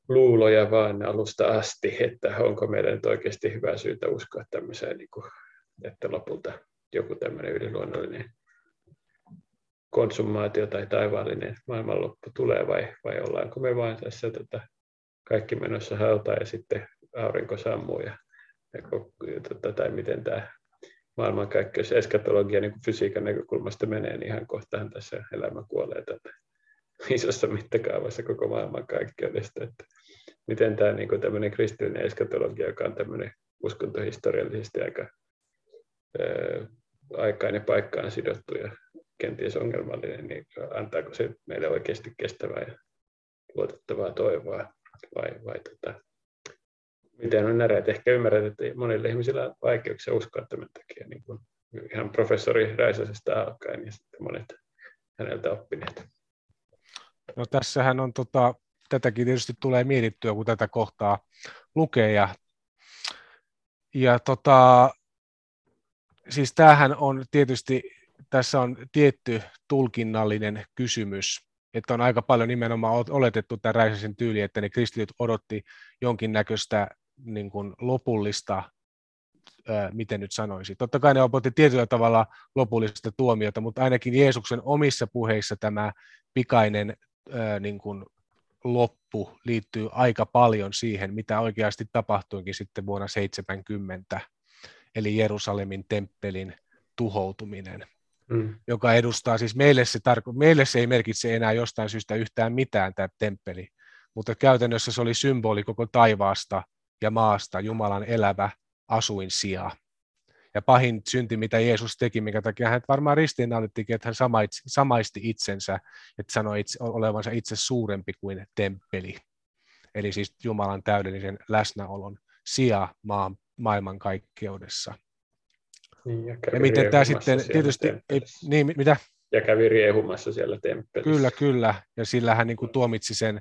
luuloja vaan alusta asti, että onko meidän nyt oikeasti hyvä syytä uskoa tämmöiseen, niin kuin, että lopulta joku tämmöinen yliluonnollinen konsumaatio tai taivaallinen maailmanloppu tulee vai, vai ollaanko me vain tässä tota, kaikki menossa hautaan ja sitten aurinko sammuu ja, ja, ja tota, tai miten tämä maailmankaikkeus eskatologia niin fysiikan näkökulmasta menee, niin ihan kohtaan tässä elämä kuolee tätä isossa mittakaavassa koko maailmankaikkeudesta. Että miten tämä niin tämmöinen kristillinen eskatologia, joka on tämmöinen uskontohistoriallisesti aika ää, aikaan ja paikkaan sidottu ja kenties ongelmallinen, niin antaako se meille oikeasti kestävää ja luotettavaa toivoa vai, vai tota, miten on näreet. Ehkä ymmärrät, että monille ihmisillä on vaikeuksia uskoa tämän takia, niin kuin ihan professori Räisäsestä alkaen ja sitten monet häneltä oppineet. No tässähän on, tota, tätäkin tietysti tulee mietittyä, kun tätä kohtaa lukee ja, ja tota, siis tämähän on tietysti, tässä on tietty tulkinnallinen kysymys, että on aika paljon nimenomaan oletettu tämän Räisäsen tyyli, että ne kristityt odotti jonkinnäköistä niin kuin lopullista, ää, miten nyt sanoisi. Totta kai ne odotti tietyllä tavalla lopullista tuomiota, mutta ainakin Jeesuksen omissa puheissa tämä pikainen ää, niin kuin loppu liittyy aika paljon siihen, mitä oikeasti tapahtuikin sitten vuonna 70, eli Jerusalemin temppelin tuhoutuminen mm. joka edustaa, siis meille se, tarko- meille se ei merkitse enää jostain syystä yhtään mitään tämä temppeli, mutta käytännössä se oli symboli koko taivaasta ja maasta, Jumalan elävä asuinsija. Ja pahin synti, mitä Jeesus teki, minkä takia hän varmaan ristiinnaulittikin, että hän samaisti itsensä, että sanoi itse, olevansa itse suurempi kuin temppeli. Eli siis Jumalan täydellisen läsnäolon sija maan, maailmankaikkeudessa. Niin, ja, ja miten tämä sitten tietysti, ei, niin mitä? Ja kävi riehumassa siellä temppelissä. Kyllä, kyllä, ja sillä hän niin kuin tuomitsi sen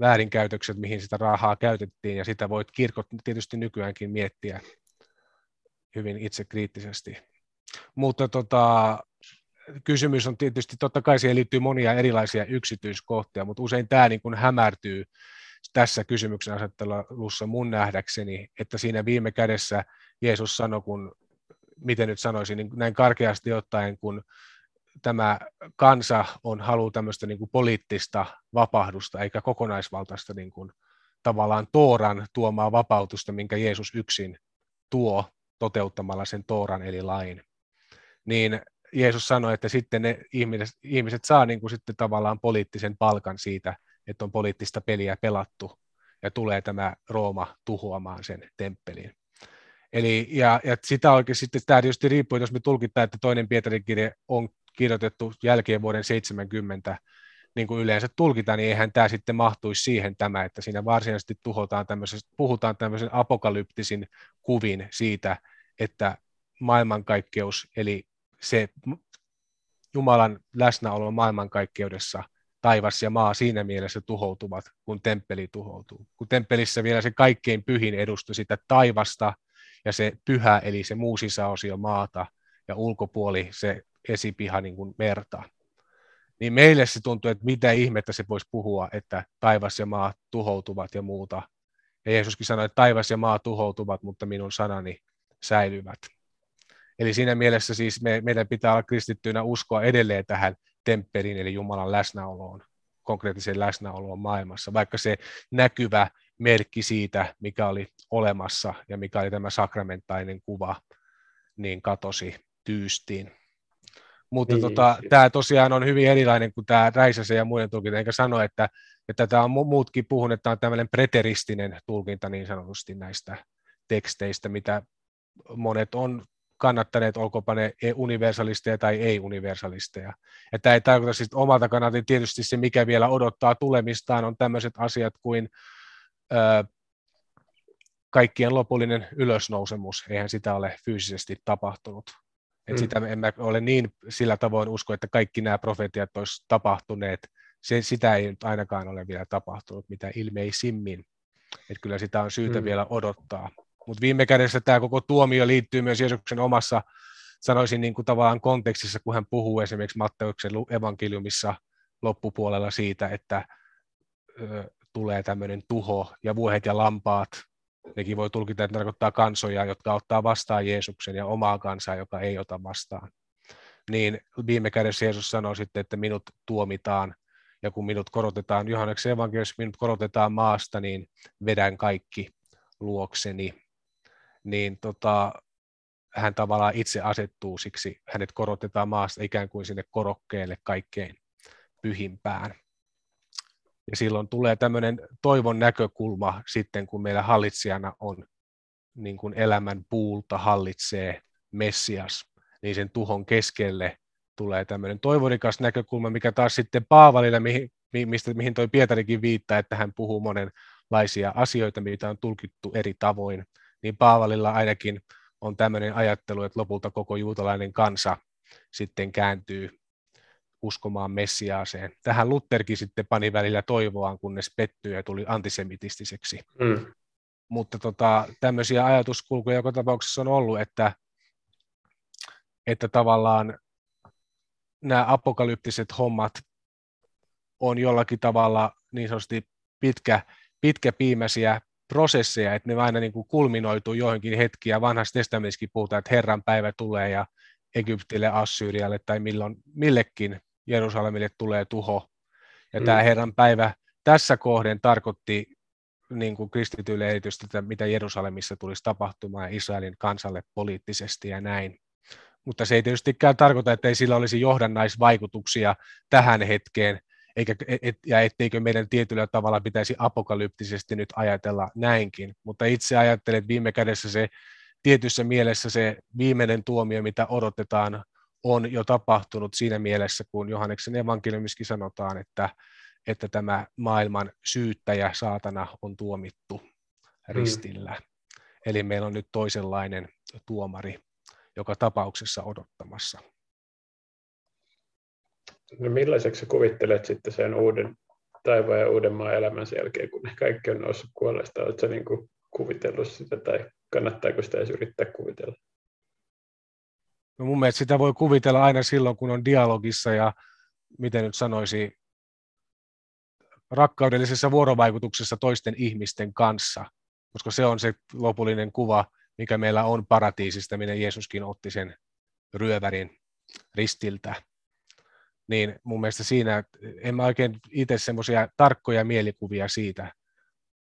väärinkäytökset, mihin sitä rahaa käytettiin, ja sitä voit kirkot tietysti nykyäänkin miettiä hyvin itsekriittisesti. Mutta tota, kysymys on tietysti, totta kai siihen liittyy monia erilaisia yksityiskohtia, mutta usein tämä niin kuin hämärtyy tässä kysymyksen asettelussa mun nähdäkseni, että siinä viime kädessä Jeesus sanoi, kun miten nyt sanoisin, niin näin karkeasti ottaen, kun tämä kansa on halu tämmöistä niin kuin poliittista vapahdusta, eikä kokonaisvaltaista niin kuin, tavallaan Tooran tuomaa vapautusta, minkä Jeesus yksin tuo toteuttamalla sen Tooran eli lain. Niin Jeesus sanoi, että sitten ne ihmiset, ihmiset saa niin kuin sitten tavallaan poliittisen palkan siitä, että on poliittista peliä pelattu ja tulee tämä Rooma tuhoamaan sen temppelin. Eli, ja, ja sitä oikein sitten, tämä tietysti riippuu, jos me tulkitaan, että toinen Pietarin kirje on kirjoitettu jälkeen vuoden 70, niin kuin yleensä tulkitaan, niin eihän tämä sitten mahtuisi siihen tämä, että siinä varsinaisesti tuhotaan puhutaan tämmöisen apokalyptisin kuvin siitä, että maailmankaikkeus, eli se Jumalan läsnäolo maailmankaikkeudessa taivas ja maa siinä mielessä tuhoutuvat, kun temppeli tuhoutuu. Kun temppelissä vielä se kaikkein pyhin edustui sitä taivasta ja se pyhä, eli se muu sisäosio maata ja ulkopuoli se esipiha niin kuin merta. Niin meille se tuntuu, että mitä ihmettä se voisi puhua, että taivas ja maa tuhoutuvat ja muuta. Ja Jeesuskin sanoi, että taivas ja maa tuhoutuvat, mutta minun sanani säilyvät. Eli siinä mielessä siis me, meidän pitää olla kristittyinä uskoa edelleen tähän temppeliin, eli Jumalan läsnäoloon, konkreettiseen läsnäoloon maailmassa, vaikka se näkyvä merkki siitä, mikä oli olemassa ja mikä oli tämä sakramentainen kuva, niin katosi tyystiin. Mutta niin, tota, tämä tosiaan on hyvin erilainen kuin tämä Räisäsen ja muiden tulkinta, enkä sano, että, että tämä on muutkin puhunut, että tämä on tämmöinen preteristinen tulkinta niin sanotusti näistä teksteistä, mitä monet on kannattaneet, olkoonpa ne universalisteja tai ei-universalisteja. Ja tämä ei tarkoita siis omalta kannalta tietysti se, mikä vielä odottaa tulemistaan, on tämmöiset asiat kuin kaikkien lopullinen ylösnousemus. Eihän sitä ole fyysisesti tapahtunut. Et mm. sitä en mä ole niin sillä tavoin usko, että kaikki nämä profetiat olisi tapahtuneet. Se, sitä ei nyt ainakaan ole vielä tapahtunut, mitä ilmeisimmin. Et kyllä sitä on syytä mm. vielä odottaa. Mutta viime kädessä tämä koko tuomio liittyy myös Jeesuksen omassa, sanoisin niin kuin tavallaan kontekstissa, kun hän puhuu esimerkiksi Matteuksen evankeliumissa loppupuolella siitä, että tulee tämmöinen tuho ja vuohet ja lampaat, nekin voi tulkita, että tarkoittaa kansoja, jotka ottaa vastaan Jeesuksen ja omaa kansaa, joka ei ota vastaan. Niin viime kädessä Jeesus sanoo sitten, että minut tuomitaan ja kun minut korotetaan, Johanneksen evankeliumissa minut korotetaan maasta, niin vedän kaikki luokseni niin tota, hän tavallaan itse asettuu siksi, hänet korotetaan maasta ikään kuin sinne korokkeelle kaikkein pyhimpään. Ja silloin tulee tämmöinen toivon näkökulma sitten, kun meillä hallitsijana on niin kuin elämän puulta hallitsee Messias, niin sen tuhon keskelle tulee tämmöinen toivorikas näkökulma, mikä taas sitten Paavalille, mihin, mistä, mihin toi Pietarikin viittaa, että hän puhuu monenlaisia asioita, mitä on tulkittu eri tavoin niin Paavalilla ainakin on tämmöinen ajattelu, että lopulta koko juutalainen kansa sitten kääntyy uskomaan Messiaaseen. Tähän Lutherkin sitten pani välillä toivoaan, kunnes pettyi ja tuli antisemitistiseksi. Mm. Mutta tota, tämmöisiä ajatuskulkuja joka tapauksessa on ollut, että, että tavallaan nämä apokalyptiset hommat on jollakin tavalla niin sanotusti pitkä, pitkäpiimäisiä prosesseja, että ne aina niin kuin kulminoituu johonkin hetkiin, ja vanhassa testamentissakin puhutaan, että Herran päivä tulee, ja Egyptille, Assyrialle tai milloin, millekin Jerusalemille tulee tuho. Ja mm. tämä Herran päivä tässä kohden tarkoitti niin kuin kristityille erityisesti, että mitä Jerusalemissa tulisi tapahtumaan Israelin kansalle poliittisesti ja näin. Mutta se ei tietystikään tarkoita, että ei sillä olisi johdannaisvaikutuksia tähän hetkeen, eikä, et, ja etteikö meidän tietyllä tavalla pitäisi apokalyptisesti nyt ajatella näinkin. Mutta itse ajattelen, että viime kädessä se tietyssä mielessä se viimeinen tuomio, mitä odotetaan, on jo tapahtunut siinä mielessä, kun Johanneksen evankeliumiskin sanotaan, että, että tämä maailman syyttäjä, saatana, on tuomittu ristillä. Mm. Eli meillä on nyt toisenlainen tuomari joka tapauksessa odottamassa. No millaiseksi kuvittelet sitten sen uuden taivaan ja uuden maan elämän sen jälkeen, kun ne kaikki on noussut kuolleista? Oletko niin kuin kuvitellut sitä tai kannattaako sitä edes yrittää kuvitella? No mun mielestä sitä voi kuvitella aina silloin, kun on dialogissa ja miten nyt sanoisi, rakkaudellisessa vuorovaikutuksessa toisten ihmisten kanssa, koska se on se lopullinen kuva, mikä meillä on paratiisista, minne Jeesuskin otti sen ryövärin ristiltä. Niin mun mielestä siinä en mä oikein itse semmoisia tarkkoja mielikuvia siitä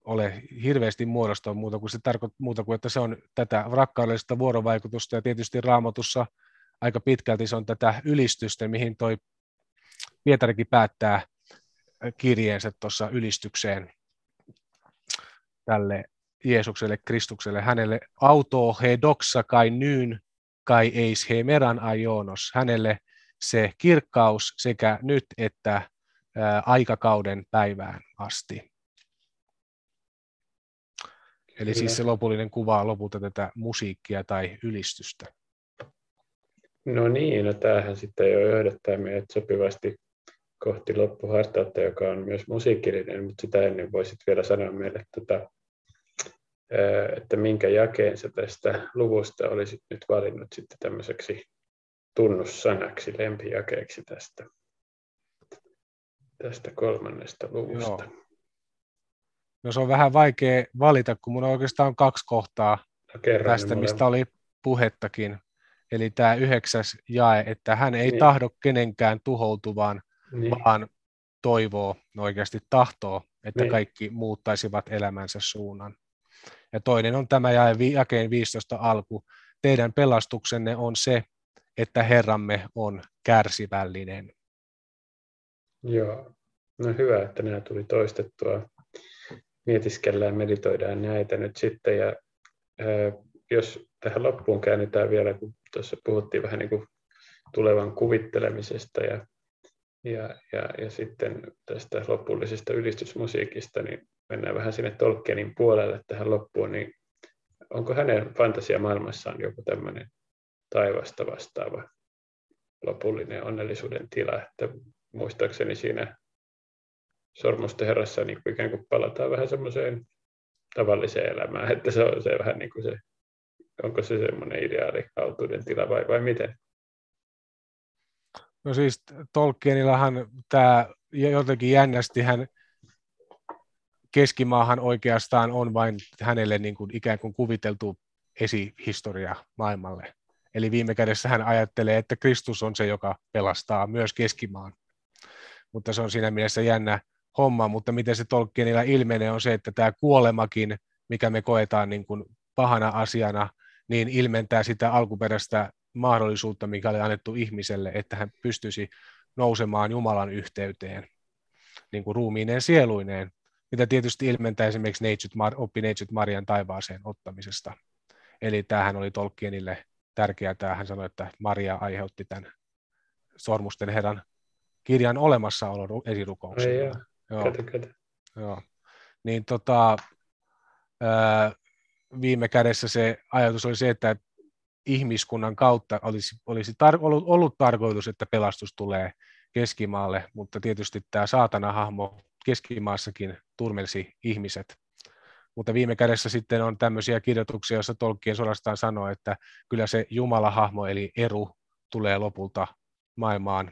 ole hirveästi muodostua muuta kuin se tarkoittaa muuta kuin, että se on tätä rakkaudellista vuorovaikutusta ja tietysti raamatussa aika pitkälti se on tätä ylistystä, mihin toi Pietarikin päättää kirjeensä tuossa ylistykseen tälle Jeesukselle, Kristukselle, hänelle auto he doxa kai nyyn kai eis he meran ajonos, hänelle se kirkkaus sekä nyt että aikakauden päivään asti. Eli siis se lopullinen kuva lopulta tätä musiikkia tai ylistystä. No niin, no tämähän sitten jo johdattaa meidät sopivasti kohti loppuhartautta, joka on myös musiikillinen, mutta sitä ennen voisit vielä sanoa meille, tota, että minkä jakeen sä tästä luvusta olisit nyt valinnut sitten tämmöiseksi tunnussanaksi, lempijakeeksi tästä, tästä kolmannesta luvusta. Joo. No se on vähän vaikea valita, kun mun oikeastaan on kaksi kohtaa no, tästä, mistä oli puhettakin. Eli tämä yhdeksäs jae, että hän ei niin. tahdo kenenkään tuhoutuvan, niin. vaan toivoo, no oikeasti tahtoo, että niin. kaikki muuttaisivat elämänsä suunnan. Ja toinen on tämä jae, jakeen 15 alku. Teidän pelastuksenne on se, että Herramme on kärsivällinen. Joo, no hyvä, että nämä tuli toistettua. Mietiskellään, meditoidaan näitä nyt sitten. Ja ää, jos tähän loppuun käännetään vielä, kun tuossa puhuttiin vähän niin kuin tulevan kuvittelemisesta ja, ja, ja, ja sitten tästä lopullisesta ylistysmusiikista, niin mennään vähän sinne Tolkienin puolelle tähän loppuun, niin onko hänen fantasiamaailmassaan joku tämmöinen taivasta vastaava lopullinen onnellisuuden tila, että muistaakseni siinä Sormusten herrassa niin kuin ikään kuin palataan vähän semmoiseen tavalliseen elämään, että se on se vähän niin kuin se onko se semmoinen ideaali autuuden tila vai, vai miten? No siis Tolkienillahan tämä jotenkin jännästi hän keskimaahan oikeastaan on vain hänelle niin kuin ikään kuin kuviteltu esihistoria maailmalle. Eli viime kädessä hän ajattelee, että Kristus on se, joka pelastaa myös keskimaan. Mutta se on siinä mielessä jännä homma, mutta miten se Tolkienilla ilmenee on se, että tämä kuolemakin, mikä me koetaan niin kuin pahana asiana, niin ilmentää sitä alkuperäistä mahdollisuutta, mikä oli annettu ihmiselle, että hän pystyisi nousemaan Jumalan yhteyteen, niin kuin ruumiineen sieluineen, mitä tietysti ilmentää esimerkiksi Neitsyt, oppi Neitsyt Marian taivaaseen ottamisesta. Eli tämähän oli Tolkienille tärkeää. Hän sanoi, että Maria aiheutti tämän Sormusten herran kirjan olemassaolon esirukouksen. Joo. Joo. Joo. Niin tota, ää, viime kädessä se ajatus oli se, että ihmiskunnan kautta olisi, olisi tar- ollut, ollut tarkoitus, että pelastus tulee keskimaalle, mutta tietysti tämä saatana-hahmo keskimaassakin turmelsi ihmiset. Mutta viime kädessä sitten on tämmöisiä kirjoituksia, joissa Tolkien suorastaan sanoo, että kyllä se Jumala-hahmo eli Eru tulee lopulta maailmaan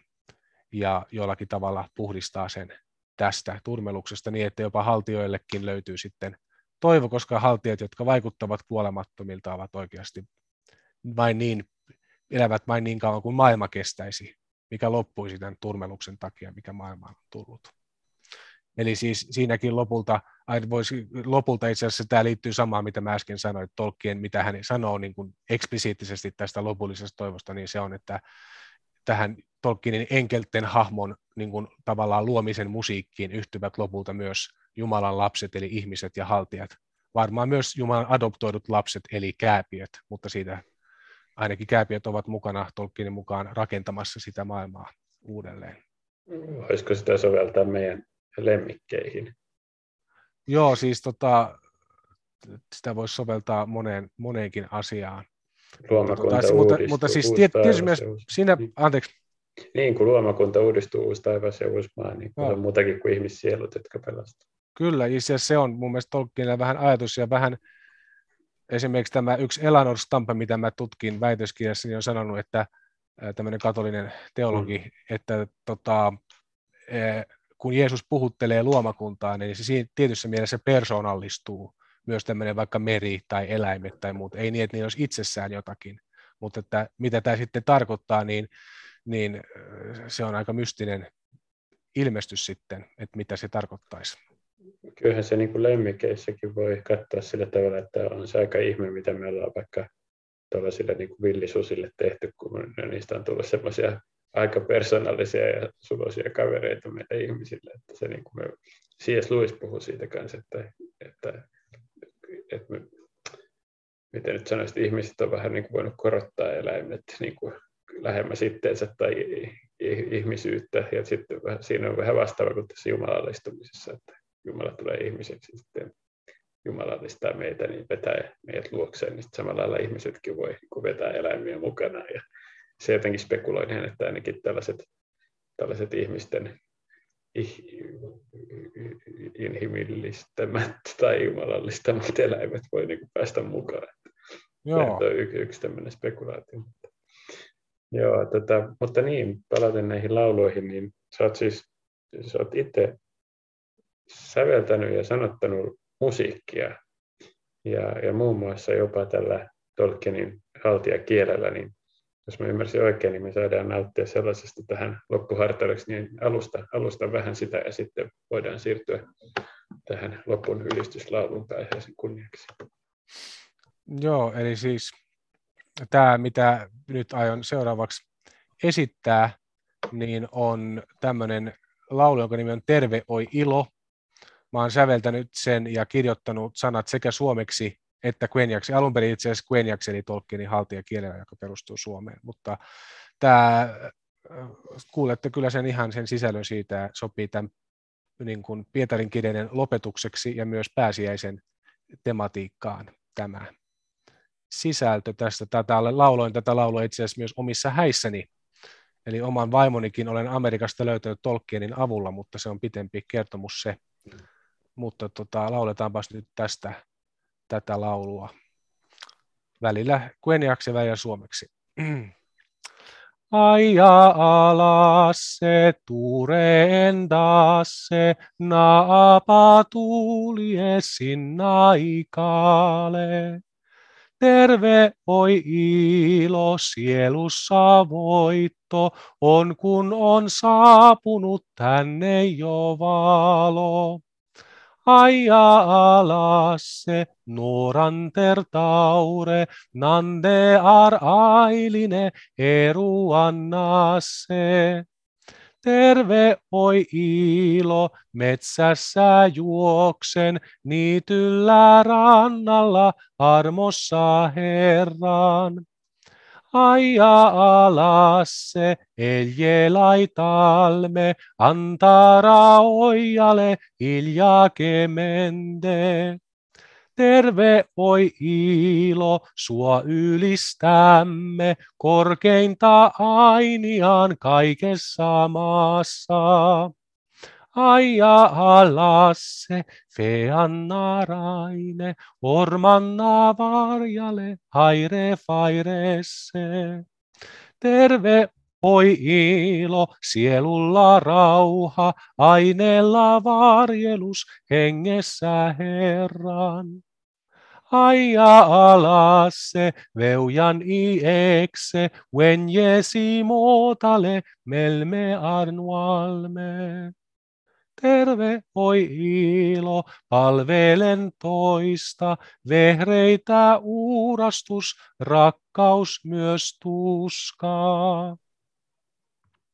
ja jollakin tavalla puhdistaa sen tästä turmeluksesta niin, että jopa haltioillekin löytyy sitten toivo, koska haltijat, jotka vaikuttavat kuolemattomilta, ovat oikeasti vain niin, elävät vain niin kauan kuin maailma kestäisi, mikä loppuisi tämän turmeluksen takia, mikä maailmaan on tullut. Eli siis siinäkin lopulta, voisi, lopulta itse asiassa tämä liittyy samaan, mitä mä äsken sanoin, Tolkien, mitä hän sanoo niin kuin eksplisiittisesti tästä lopullisesta toivosta, niin se on, että tähän Tolkienin enkelten hahmon niin kuin tavallaan luomisen musiikkiin yhtyvät lopulta myös Jumalan lapset, eli ihmiset ja haltijat. Varmaan myös Jumalan adoptoidut lapset, eli kääpiöt, mutta siitä ainakin kääpiöt ovat mukana Tolkienin mukaan rakentamassa sitä maailmaa uudelleen. Voisiko sitä soveltaa meidän lemmikkeihin? Joo, siis tota, sitä voisi soveltaa moneen, moneenkin asiaan. Luomakunta mutta, mutta, mutta siis tietysti myös siinä, anteeksi, niin, kun luomakunta uudistuu, uusi taivas ja uusi maa, niin no. on muutakin kuin ihmissielut, jotka pelastavat. Kyllä, ja se on mun mielestä Tolkienilla vähän ajatus ja vähän esimerkiksi tämä yksi Elanor Stampe, mitä mä tutkin väitöskirjassa, niin on sanonut, että tämmöinen katolinen teologi, mm. että tota, kun Jeesus puhuttelee luomakuntaa, niin se tietyssä mielessä persoonallistuu myös tämmöinen vaikka meri tai eläimet tai muut. Ei niin, että niillä olisi itsessään jotakin, mutta että mitä tämä sitten tarkoittaa, niin niin se on aika mystinen ilmestys sitten, että mitä se tarkoittaisi. Kyllähän se niin kuin lemmikeissäkin voi katsoa sillä tavalla, että on se aika ihme, mitä me ollaan vaikka tuollaisille niin villisusille tehty, kun niistä on tullut semmoisia aika persoonallisia ja suloisia kavereita meille ihmisille. Että se niin kuin me, C.S. Lewis puhuu siitä kanssa, että, että, että me, miten nyt sanoisin, että ihmiset on vähän niin kuin voinut korottaa eläimet niin kuin lähemmäs itteensä tai ihmisyyttä. Ja sitten siinä on vähän vastaava kuin tässä jumalallistumisessa, että Jumala tulee ihmiseksi sitten jumalallistaa meitä, niin vetää meidät luokseen, niin samalla lailla ihmisetkin voi vetää eläimiä mukana. Ja se jotenkin spekuloin, että ainakin tällaiset, tällaiset ihmisten inhimillistämät tai jumalallistamat eläimet voi niin kuin päästä mukaan. Joo. Se on yksi, yksi tämmöinen spekulaatio. Joo, tota, mutta niin, palaten näihin lauluihin, niin sä oot siis sä oot itse säveltänyt ja sanottanut musiikkia ja, ja muun muassa jopa tällä Tolkienin haltijakielellä, niin jos mä ymmärsin oikein, niin me saadaan nauttia sellaisesta tähän loppuhartaudeksi, niin alusta, alusta vähän sitä ja sitten voidaan siirtyä tähän lopun ylistyslaulun pääsiäisen kunniaksi. Joo, eli siis tämä, mitä nyt aion seuraavaksi esittää, niin on tämmöinen laulu, jonka nimi on Terve oi ilo. Mä oon säveltänyt sen ja kirjoittanut sanat sekä suomeksi että Queniaksi. Alun perin itse asiassa Queniaksi eli Tolkienin haltijakielellä, joka perustuu Suomeen. Mutta tämä, kuulette kyllä sen ihan sen sisällön siitä, sopii tämän niin kuin Pietarin kirjeiden lopetukseksi ja myös pääsiäisen tematiikkaan tämä sisältö tästä. Tätä lauloin tätä laulua itse asiassa myös omissa häissäni. Eli oman vaimonikin olen Amerikasta löytänyt Tolkienin avulla, mutta se on pitempi kertomus se. Mutta tota, lauletaanpas nyt tästä tätä laulua. Välillä kueniaksi ja välillä suomeksi. Aja alas se naapa tuliesin naikale. Terve oi ilo, sielussa voitto on, kun on saapunut tänne jo valo. Aja alas se nuoranter taure, nande ar ailine eruannasse. Terve oi ilo, metsässä juoksen, niityllä rannalla armossa Herran. Aja alas se eljelai talme, antara oijale iljake mende. Terve oi ilo, sua ylistämme, korkeinta ainiaan kaikessa maassa. Aja alas se, feannaraine, ormanna varjale, haire fairesse. Terve Oi ilo, sielulla rauha, aineella varjelus, hengessä Herran. Aja alas se, veujan iekse, jesi muotale, melme arnualme. Terve oi ilo, palvelen toista, vehreitä uurastus, rakkaus myös tuskaa.